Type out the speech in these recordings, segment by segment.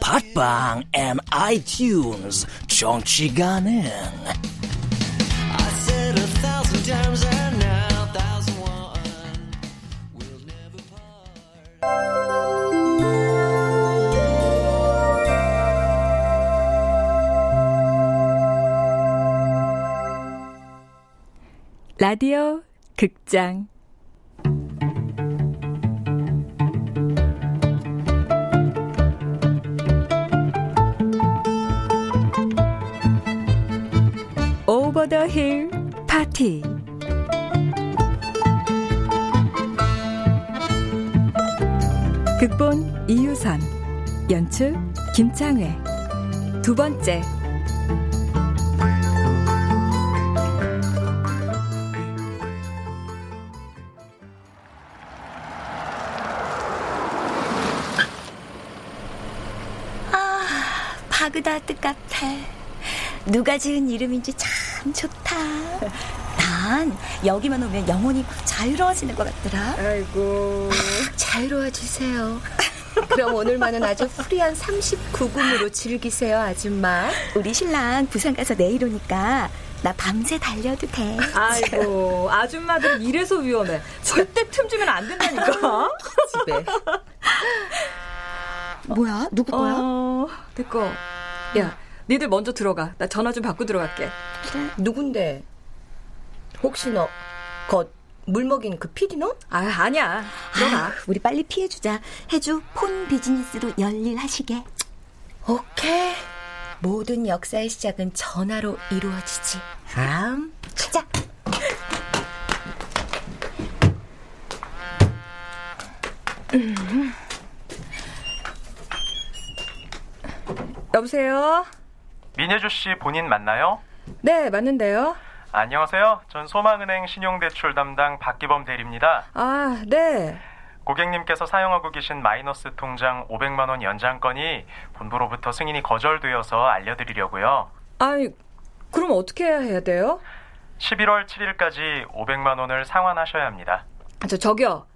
팟빵 앤 아이튠즈 정치 가능. 라디오 극장 오버 더힐 파티. 극본 이유선 연출 김창회. 두 번째. 바그다드 카페. 누가 지은 이름인지 참 좋다. 난 여기만 오면 영혼이 자유로워지는 것 같더라. 아이고 자유로워지세요. 그럼 오늘만은 아주 프리한 39금으로 즐기세요, 아줌마. 우리 신랑 부산 가서 내일 오니까 나 밤새 달려도 돼. 아이고 아줌마들은 이래서 위험해 절대 틈 주면 안 된다니까 집에. 뭐야? 누구 거야? 어 됐고 야 니들 먼저 들어가 나 전화 좀 받고 들어갈게 누군데? 혹시 너, 거, 물 먹인 그 피디 너? 아 아니야 들어가 아, 우리 빨리 피해주자. 해주 폰 비즈니스로 열일하시게. 오케이. 모든 역사의 시작은 전화로 이루어지지. 음. 가자. 여보세요 민혜주 씨 본인 맞나요? 네 맞는데요 안녕하세요. 전 소망은행 신용대출 담당 박기범 대리입니다. 아 네 고객님께서 사용하고 계신 마이너스 통장 500만 원 연장건이 본부로부터 승인이 거절되어서 알려드리려고요. 아니 그럼 어떻게 해야 돼요? 11월 7일까지 500만 원을 상환하셔야 합니다. 아, 저 저기요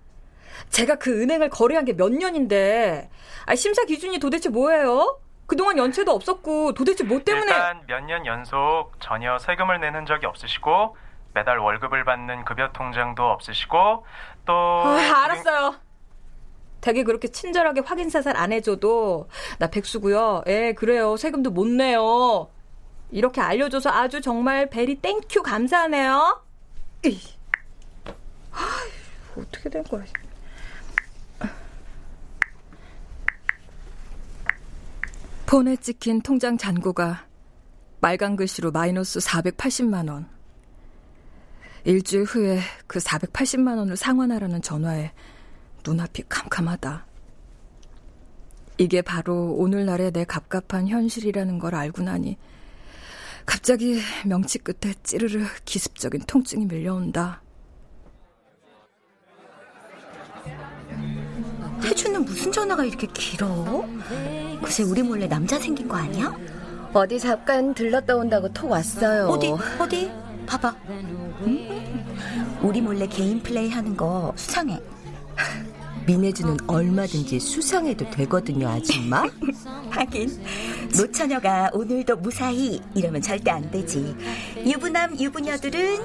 제가 그 은행을 거래한 게 몇 년인데 아, 심사 기준이 도대체 뭐예요? 그동안 연체도 없었고 도대체 뭐 때문에 일단 몇 년 연속 전혀 세금을 낸 흔적이 없으시고 매달 월급을 받는 급여 통장도 없으시고 또 아, 알았어요. 되게 그렇게 친절하게 확인 사살 안 해줘도 나 백수고요. 예, 그래요. 세금도 못 내요. 이렇게 알려줘서 아주 정말 very thank you 감사하네요. 에이. 어떻게 된 거야? 폰에 찍힌 통장 잔고가 빨간 글씨로 마이너스 480만 원. 일주일 후에 그 480만 원을 상환하라는 전화에 눈앞이 캄캄하다. 이게 바로 오늘날의 내 갑갑한 현실이라는 걸 알고 나니 갑자기 명치 끝에 찌르르 기습적인 통증이 밀려온다. 해주는 무슨 전화가 이렇게 길어? 글쎄 우리 몰래 남자 생긴 거 아니야? 어디 잠깐 들렀다 온다고 톡 왔어요. 어디 어디 봐봐. 음, 우리 몰래 개인 플레이 하는 거 수상해. 민혜주는 얼마든지 수상해도 되거든요, 아줌마. 하긴 노처녀가 오늘도 무사히 이러면 절대 안 되지. 유부남 유부녀들은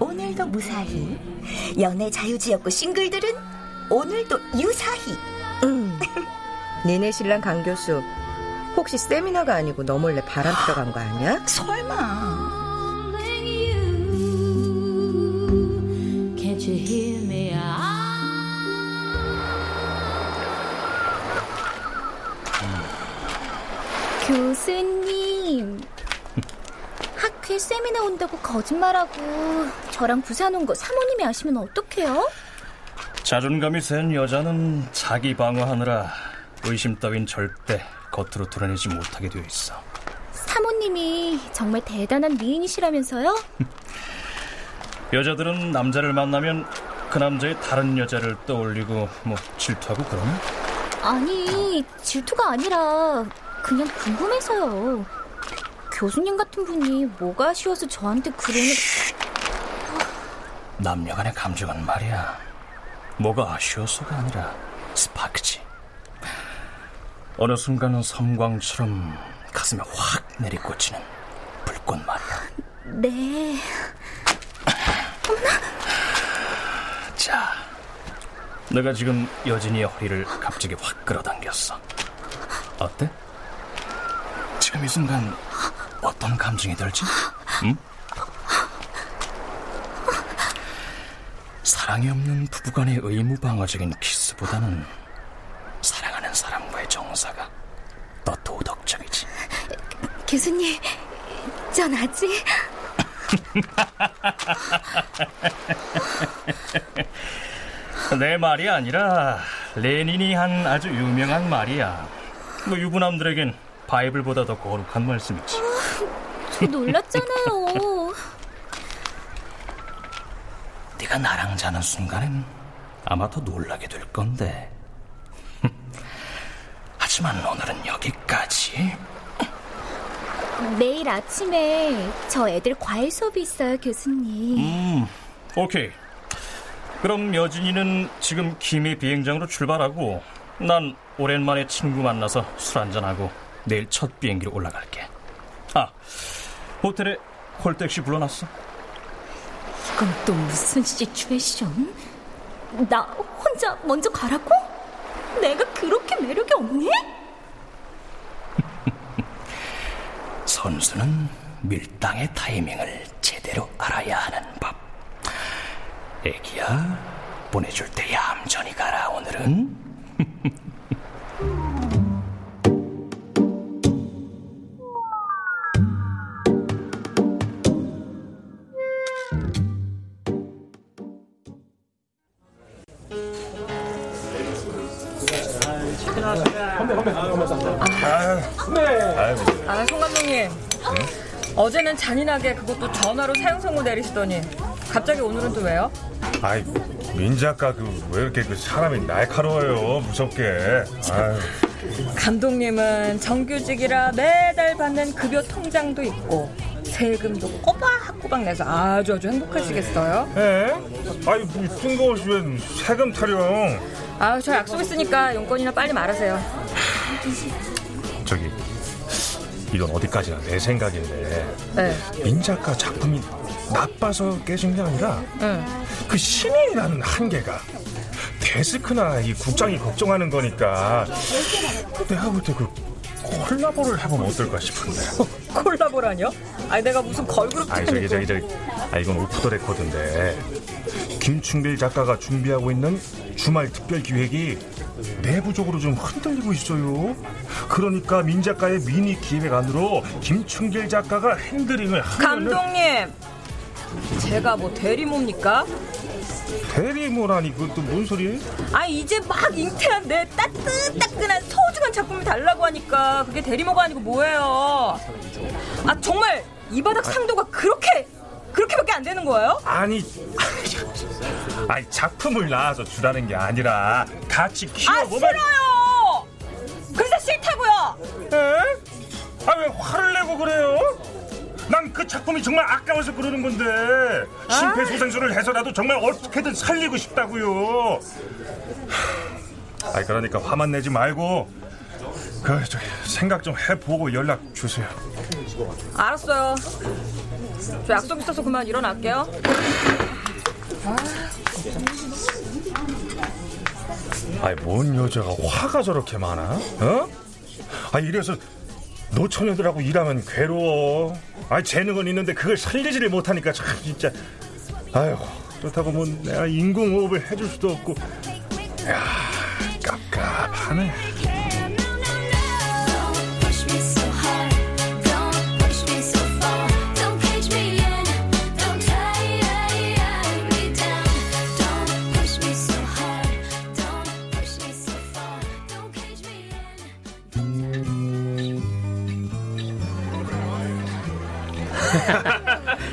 오늘도 무사히. 연애 자유지였고 싱글들은 오늘도 유사히. 음. 니네 신랑 강 교수 혹시 세미나가 아니고 너 몰래 바람 피러 간 거 아니야? 설마. Me? 교수님. 학회 세미나 온다고 거짓말하고 저랑 부산 온 거 사모님이 아시면 어떡해요? 자존감이 센 여자는 자기 방어하느라 의심 따윈 절대 겉으로 드러내지 못하게 되어 있어. 사모님이 정말 대단한 미인이시라면서요? 여자들은 남자를 만나면 그 남자의 다른 여자를 떠올리고 뭐 질투하고 그러나? 아니, 질투가 아니라 그냥 궁금해서요. 교수님 같은 분이 뭐가 아쉬워서 저한테 그러는... 남녀 간의 감정은 말이야. 뭐가 아쉬워서가 아니라 스파크지. 어느 순간은 섬광처럼 가슴에 확 내리꽂히는 불꽃 말이야. 네. 자, 내가 지금 여진이의 허리를 갑자기 확 끌어당겼어. 어때? 지금 이 순간 어떤 감정이 들지? 응? 사랑이 없는 부부간의 의무방어적인 키스보다는 사랑하는 사람과의 정사가 더 도덕적이지. 교수님, 전 아직... 내 말이 아니라 레닌이 한 아주 유명한 말이야. 뭐 유부남들에겐 바이블보다 더 거룩한 말씀이지. 저 놀랐잖아요. 네가 나랑 자는 순간엔 아마 더 놀라게 될 건데. 하지만 오늘은 여기까지. 내일 아침에 저 애들 과외 수업이 있어요, 교수님. 음, 오케이. 그럼 여진이는 지금 김해 비행장으로 출발하고 난 오랜만에 친구 만나서 술 한잔하고 내일 첫 비행기로 올라갈게. 아, 호텔에 콜택시 불러놨어? 이건 또 무슨 시츄에이션? 나 혼자 먼저 가라고? 내가 그렇게 매력이 없니? 선수는 밀당의 타이밍을 제대로 알아야 하는 법. 애기야, 보내줄 때 얌전히 가라, 오늘은. 아, 송 감독님. 어제는 잔인하게 그것도 전화로 사용 선고 내리시더니 갑자기 오늘은 또 왜요? 아이 민 작가 그 왜 이렇게 그 사람이 날카로워요 무섭게 아유. 감독님은 정규직이라 매달 받는 급여 통장도 있고 세금도 꼬박꼬박 내서 아주 아주 행복하시겠어요? 에? 아이 뭐 뜬금없이 왜 세금 타령 아, 저 약속 있으니까 용건이나 빨리 말하세요. 저기 이건 어디까지나 내 생각인데 네. 민 작가 작품이 나빠서 깨진 게 아니라 응. 그 신인이라는 한계가 데스크나 이 국장이 걱정하는 거니까 내가 볼 때 그 콜라보를 해보면 어떨까 싶은데 콜라보라뇨? 아니 내가 무슨 걸그룹 아니 저기 저기 저기 아 이건 오프 더 레코드인데 김충길 작가가 준비하고 있는 주말 특별 기획이 내부적으로 좀 흔들리고 있어요. 그러니까 민 작가의 미니 기획 안으로 김충길 작가가 핸드링을 하면은 감독님, 제가 뭐 대리모입니까? 대리모라니 그것도 뭔 소리예요? 아 이제 막 잉태한 내 따뜻따끈한 소중한 작품을 달라고 하니까 그게 대리모가 아니고 뭐예요? 아 정말 이 바닥 상도가 그렇게 그렇게밖에 안 되는 거예요? 아니 아니 작품을 낳아서 주라는 게 아니라 같이 아 키워보면 싫어요. 그래서 싫다고요. 에? 아왜 화를 내고 그래요? 난 그 작품이 정말 아까워서 그러는 건데 심폐소생술을 해서라도 정말 어떻게든 살리고 싶다고요. 아 그러니까 화만 내지 말고 그 생각 좀 해보고 연락 주세요. 알았어요. 저 약속 있어서 그만 일어날게요. 아니 뭔 여자가 화가 저렇게 많아? 어? 아 이래서 노처녀들하고 일하면 괴로워. 아, 재능은 있는데 그걸 살리지를 못하니까 참 진짜. 아유, 그렇다고 뭐 내가 인공호흡을 해줄 수도 없고. 야, 깝깝하네.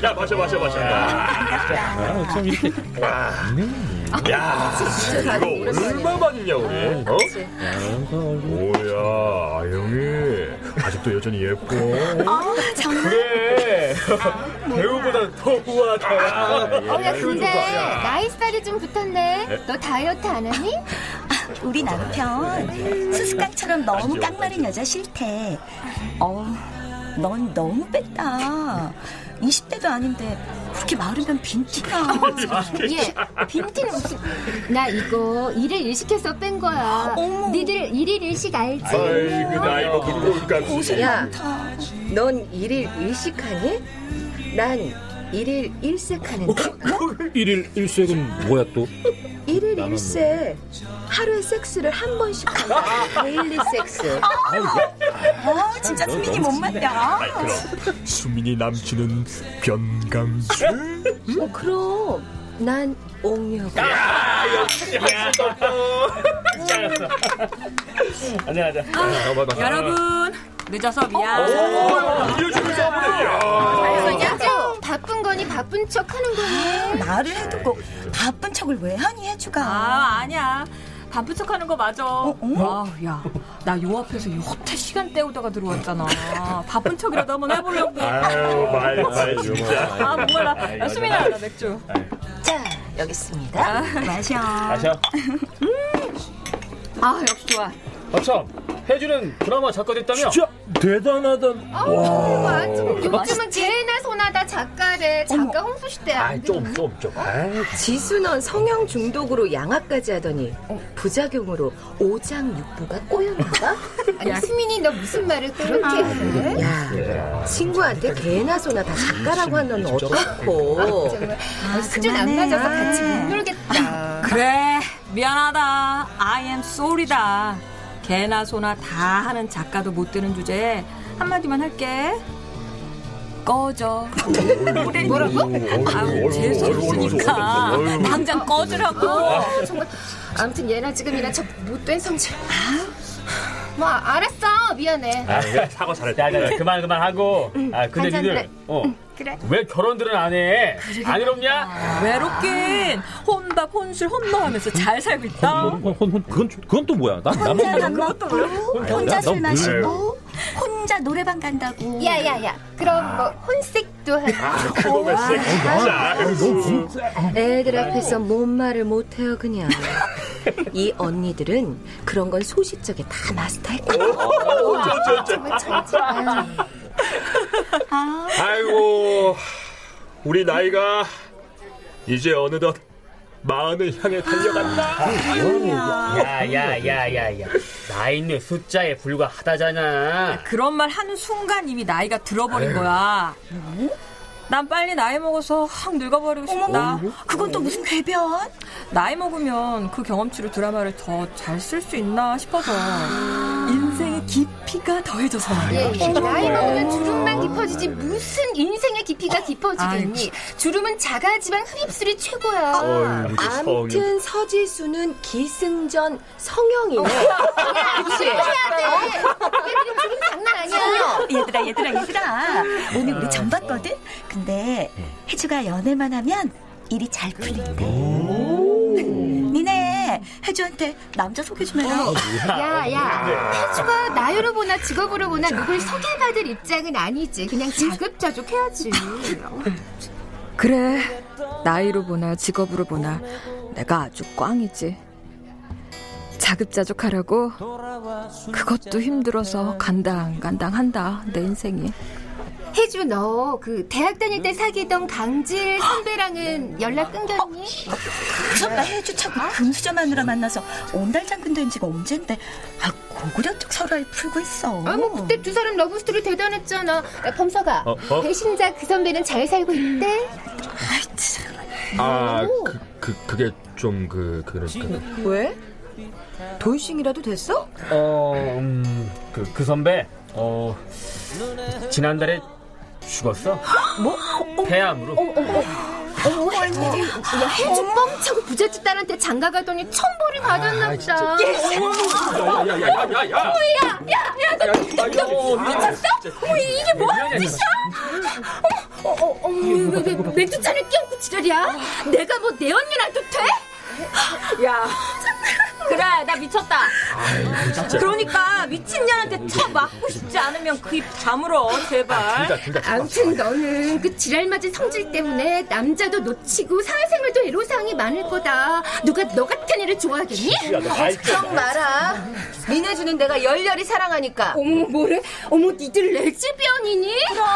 야 마셔 마셔 마셔. 아, 좀 이렇게. 야, 이거 얼마 만이냐 우리? 어? 뭐야, 아영이 아직도 여전히 예뻐. 아, 정말. 그래. 배우보다 더 우아하다. 어, 야, 근데 나이 살이 좀 붙었네. 너 다이어트 안 하니? 우리 남편 수수깡처럼 너무 깡마른 여자 싫대. 어, 넌 너무 뺐다. 20대도 아닌데 그렇게 마르면 빈티나. 얘, 빈티는 무슨. 나 이거 일일 일식해서 뺀 거야. 니들 일일 일식 알지? 아이고 나 이거 물고기값이. 야, 넌 일일 일식하니? 난 일일 일섹하는데. 일일 일섹은 뭐야 또? 일일 일섹. 하루에 섹스를 한 번씩 하는 daily sex. 어, 진짜 수민이 못 말린다. 수민이 남친은 변강수. 어, 그럼 난 옥녀고. 아자 아자. 여러분 늦어서 미안. 여자 바쁜 거니 바쁜 척 하는 거니? 말을 해두고 바쁜 척을 왜 하니 해주가. 아 아니야. 바쁜 척 하는 거 맞아. 어? 아, 야, 나 요 앞에서 여태 시간 때우다가 들어왔잖아. 바쁜 척이라도 한번 해보려고. 아유 말 말 진짜. 아, 목말라. 야, 수민아, 나 맥주. 자, 여기 있습니다. 마셔. 마셔. 아, 역시 좋아. 아참, 혜주는 드라마 작가 됐다며? 진짜 대단하다. 와, 요즘은 개나 소나다 작가래. 작가 홍수시 때안 좀, 좀, 좀. 지수 넌 성형 중독으로 양악까지 하더니 부작용으로 오장육부가 꼬였는가? 아니, 수민이 너 무슨 말을 그렇게 해? 야, 친구한테 개나 소나 다 작가라고 하는 건 어떻고? 아, 수준 안 맞아서 같이 못 놀겠다. 그래, 미안하다. I am sorry다. 개나 소나 다 하는 작가도 못 되는 주제에 한마디만 할게. 꺼져. 뭐라고? 아우, 재수없으니까. 당장 꺼지라고. 정말. 아무튼 얘나 지금이나 저 못된 성질. 뭐 알았어 미안해. 아, 사과 잘했다. 야, 야, 그만, 그만 하고. 아, 근데 니들, 그래. 어. 그래. 왜 결혼들은 안 해? 안 외롭냐? 외롭긴 혼밥, 혼술, 혼노 하면서 잘 살고 있다. 혼, 혼, 혼, 그건, 그건 또 뭐야? 나, 나만 혼자 밥 먹고 혼자 술 마시고 혼자 노래방 간다고. 야야야. 그럼 뭐 혼색도 하고. 그거 몇 진짜. 애들 앞에서 뭔 말을 못해요 그냥. 이 언니들은 그런 건 소시적에 다 마스터할 거야. 정말 천재. 아이고 우리 나이가 이제 어느덧 마흔을 향해 달려간다. 야, 야, 야, 야, 야. 나이는 숫자에 불과하다잖아. 그런 말 하는 순간 이미 나이가 들어버린 거야. 난 빨리 나이 먹어서 확 늙어버리고 싶다. 그건 또 무슨 궤변? 나이 먹으면 그 경험치로 드라마를 더 잘 쓸 수 있나 싶어서 인생의 깊이가 더해져서 말이야. 예, 예. 나이 먹으면 주름만 깊어지지 무슨 인생의 깊이가 깊어지겠니? 주름은 자가지방 흡입술이 최고야. 아무튼 서지수는 기승전 성형이네. 그치? 해야 돼. 얘들이 주름 장난 아니야. 얘들아, 얘들아, 얘들아. 오늘 우리 전 봤거든? 근데 혜주가 연애만 하면 일이 잘 풀린대. 혜주한테 남자 소개 좀 해라. 야, 야. 혜주가 나이로 보나 직업으로 보나 누굴 소개받을 입장은 아니지. 그냥 자급자족 해야지. 그래 나이로 보나 직업으로 보나 내가 아주 꽝이지 자급자족하라고 그것도 힘들어서 간당간당한다 내 인생이 혜주 너 그 대학 다닐 때 사귀던 강질 선배랑은 연락 끊겼니? 그 선배 혜주 차고 금수저 마누라 만나서 온달장군 된 지가 언젠데 아 고구려 쪽 설화를 풀고 있어. 아, 뭐 그때 두 사람 love story 대단했잖아. 야, 범서가 어, 어? 배신자 그 선배는 잘 살고 있대? 아, 그, 그, 그게 좀, 그, 그러니까. 왜? 돌싱이라도 됐어? 어, 음, 그, 그 선배, 어, 지난달에 죽었어? 뭐? 폐암으로. 어머, 어머, 어머, 혜주. 야, 혜주 뻥치고 부잣집 딸한테 장가 가더니 천벌을 받았나 보다. 어머, 야, 야, 야, 야, 야, 야! 야, 야, 야, 너, 너 미쳤어? 어머, 이게 뭐 하는 짓이야? 어머, 어, 어, 어머, 왜, 왜, 왜 맥주잔을 끼얹고 지랄이야? 내가 뭐 내 언니라도 돼? 야. 그래, 나 미쳤다. 그러니까 미친년한테 쳐 맞고 싶지 않으면 그 입 다물어, 제발. 아무튼 너는 그 지랄맞은 성질 때문에 남자도 놓치고 사회생활도 애로사항이 많을 거다. 누가 너 같은 애를 좋아하겠니? 걱정 마라. 민혜주는 내가 열렬히 사랑하니까. 어머 뭐래? 어머 니들 레즈비언이니? 그럼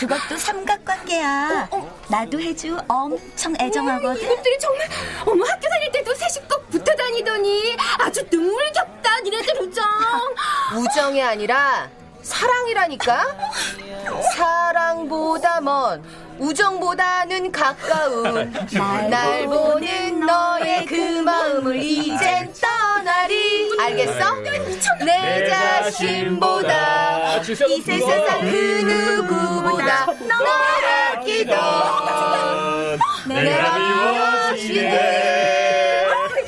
그것도 삼각관계야. 나도 혜주 엄청 애정하거든. 이것들이 정말 어머 학교 다닐 때도 꼭 붙어 다니더니 아주 눈물겹다 니네들 우정. 우정이 아니라 사랑이라니까. 사랑보다 먼 우정보다는 가까운 날 보는 너의 그 마음을 이젠 떠나리. 알겠어? 내 자신보다 이 세상 그 누구보다 널 아끼던 내가 미워지네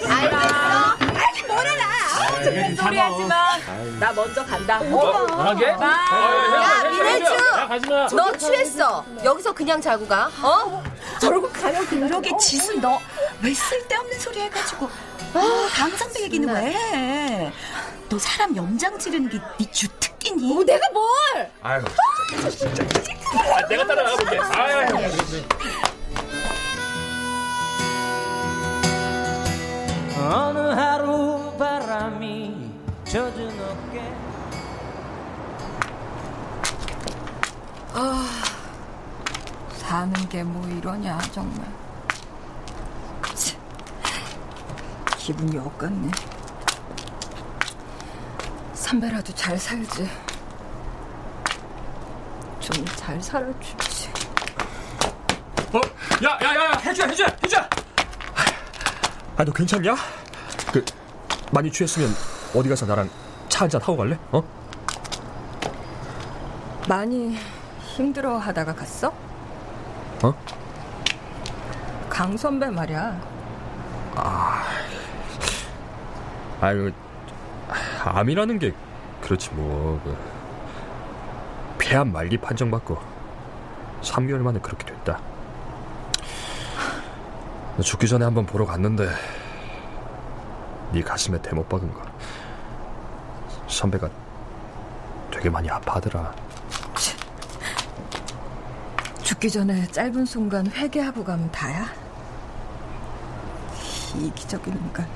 알겠어? 좋은 소리 하지 마. 나 먼저 간다. 어? 나게? 야 야, 민혜주 가지마. 너 취했어 여기서 그냥 자고 가 어? 저러고 가면 그러게 지수 너 왜 쓸데없는 소리 해가지고 아 강선배 얘기는 왜 해? 너 사람 염장 지르는 게 네 주특기니? 어, 내가 뭘? 아유, 진짜, 진짜. 아, 내가 따라가 볼게. 아유, 어느 하루 사는 게 뭐 이러냐, 정말. 참, 기분이 엇같네. 선배라도 잘 살지. 좀 잘 살아주지. 어? 야, 야, 야, 야, 해주야, 해주야, 해주야! 아, 너 괜찮냐? 그, 많이 취했으면 어디 가서 나랑 차 한잔 하고 갈래? 어? 많이 힘들어 하다가 갔어? 어? 강 선배 말이야. 아, 아유, 암이라는 게 그렇지 뭐. 그, 폐암 말기 판정받고 3개월 만에 그렇게 됐다. 나 죽기 전에 한번 보러 갔는데 네 가슴에 대못 박은 거. 선배가 되게 많이 아파하더라. 죽기 전에 짧은 순간 회개하고 가면 다야? 이기적인 인간.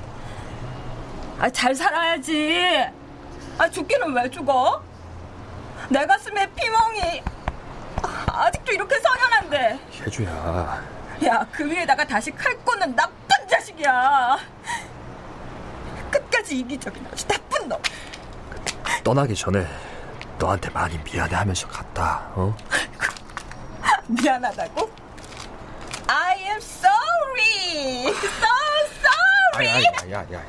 아, 잘 살아야지. 아, 죽기는 왜 죽어? 내 가슴에 피멍이 아, 아직도 이렇게 선연한데. 혜주야. 야, 그 위에다가 다시 칼 꽂는 나쁜 자식이야. 끝까지 이기적인 아주 나쁜 놈. 떠나기 전에 너한테 많이 미안해 하면서 갔다. 어? 미안하다고? I am sorry. So sorry. 아야, 야, 야, 야.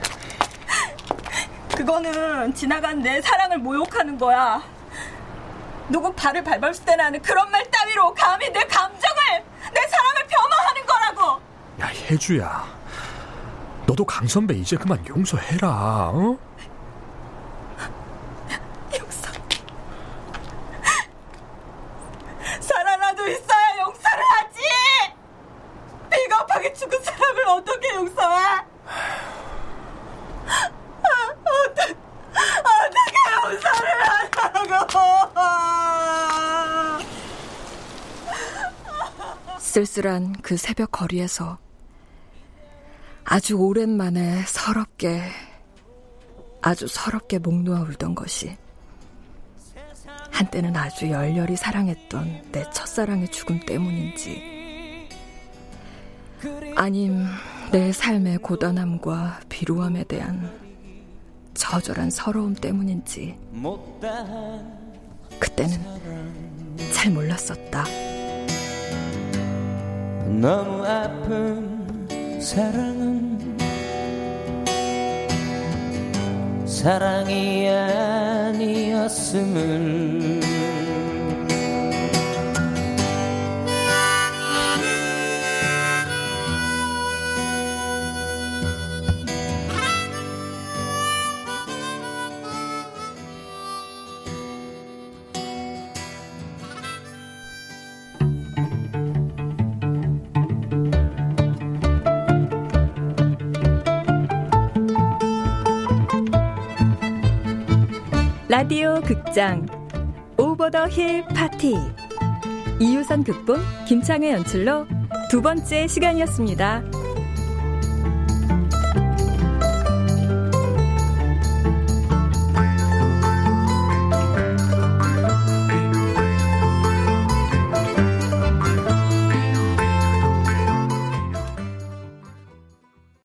그거는 지나간 내 사랑을 모욕하는 거야. 누구 발을 밟았을 때 나는 그런 말 따위로 감히 내 감정을, 내 사랑을 폄하하는 거라고. 야, 혜주야. 너도 강 선배 이제 그만 용서해라. 어? 용서. 살아라도 있어야 용서를 하지. 비겁하게 죽은 사람을 어떻게 용서해? 어떻게 어떻게 용서를 하라고? 쓸쓸한 그 새벽 거리에서 아주 오랜만에 서럽게 아주 서럽게 목 놓아 울던 것이 한때는 아주 열렬히 사랑했던 내 첫사랑의 죽음 때문인지 아님 내 삶의 고단함과 비루함에 대한 저절한 서러움 때문인지 그때는 잘 몰랐었다. 너무 아픈 사랑은 사랑이 아니었음을 라디오 극장 오버 더 힐 파티 이유선 극본 김창회 연출로 두 번째 시간이었습니다.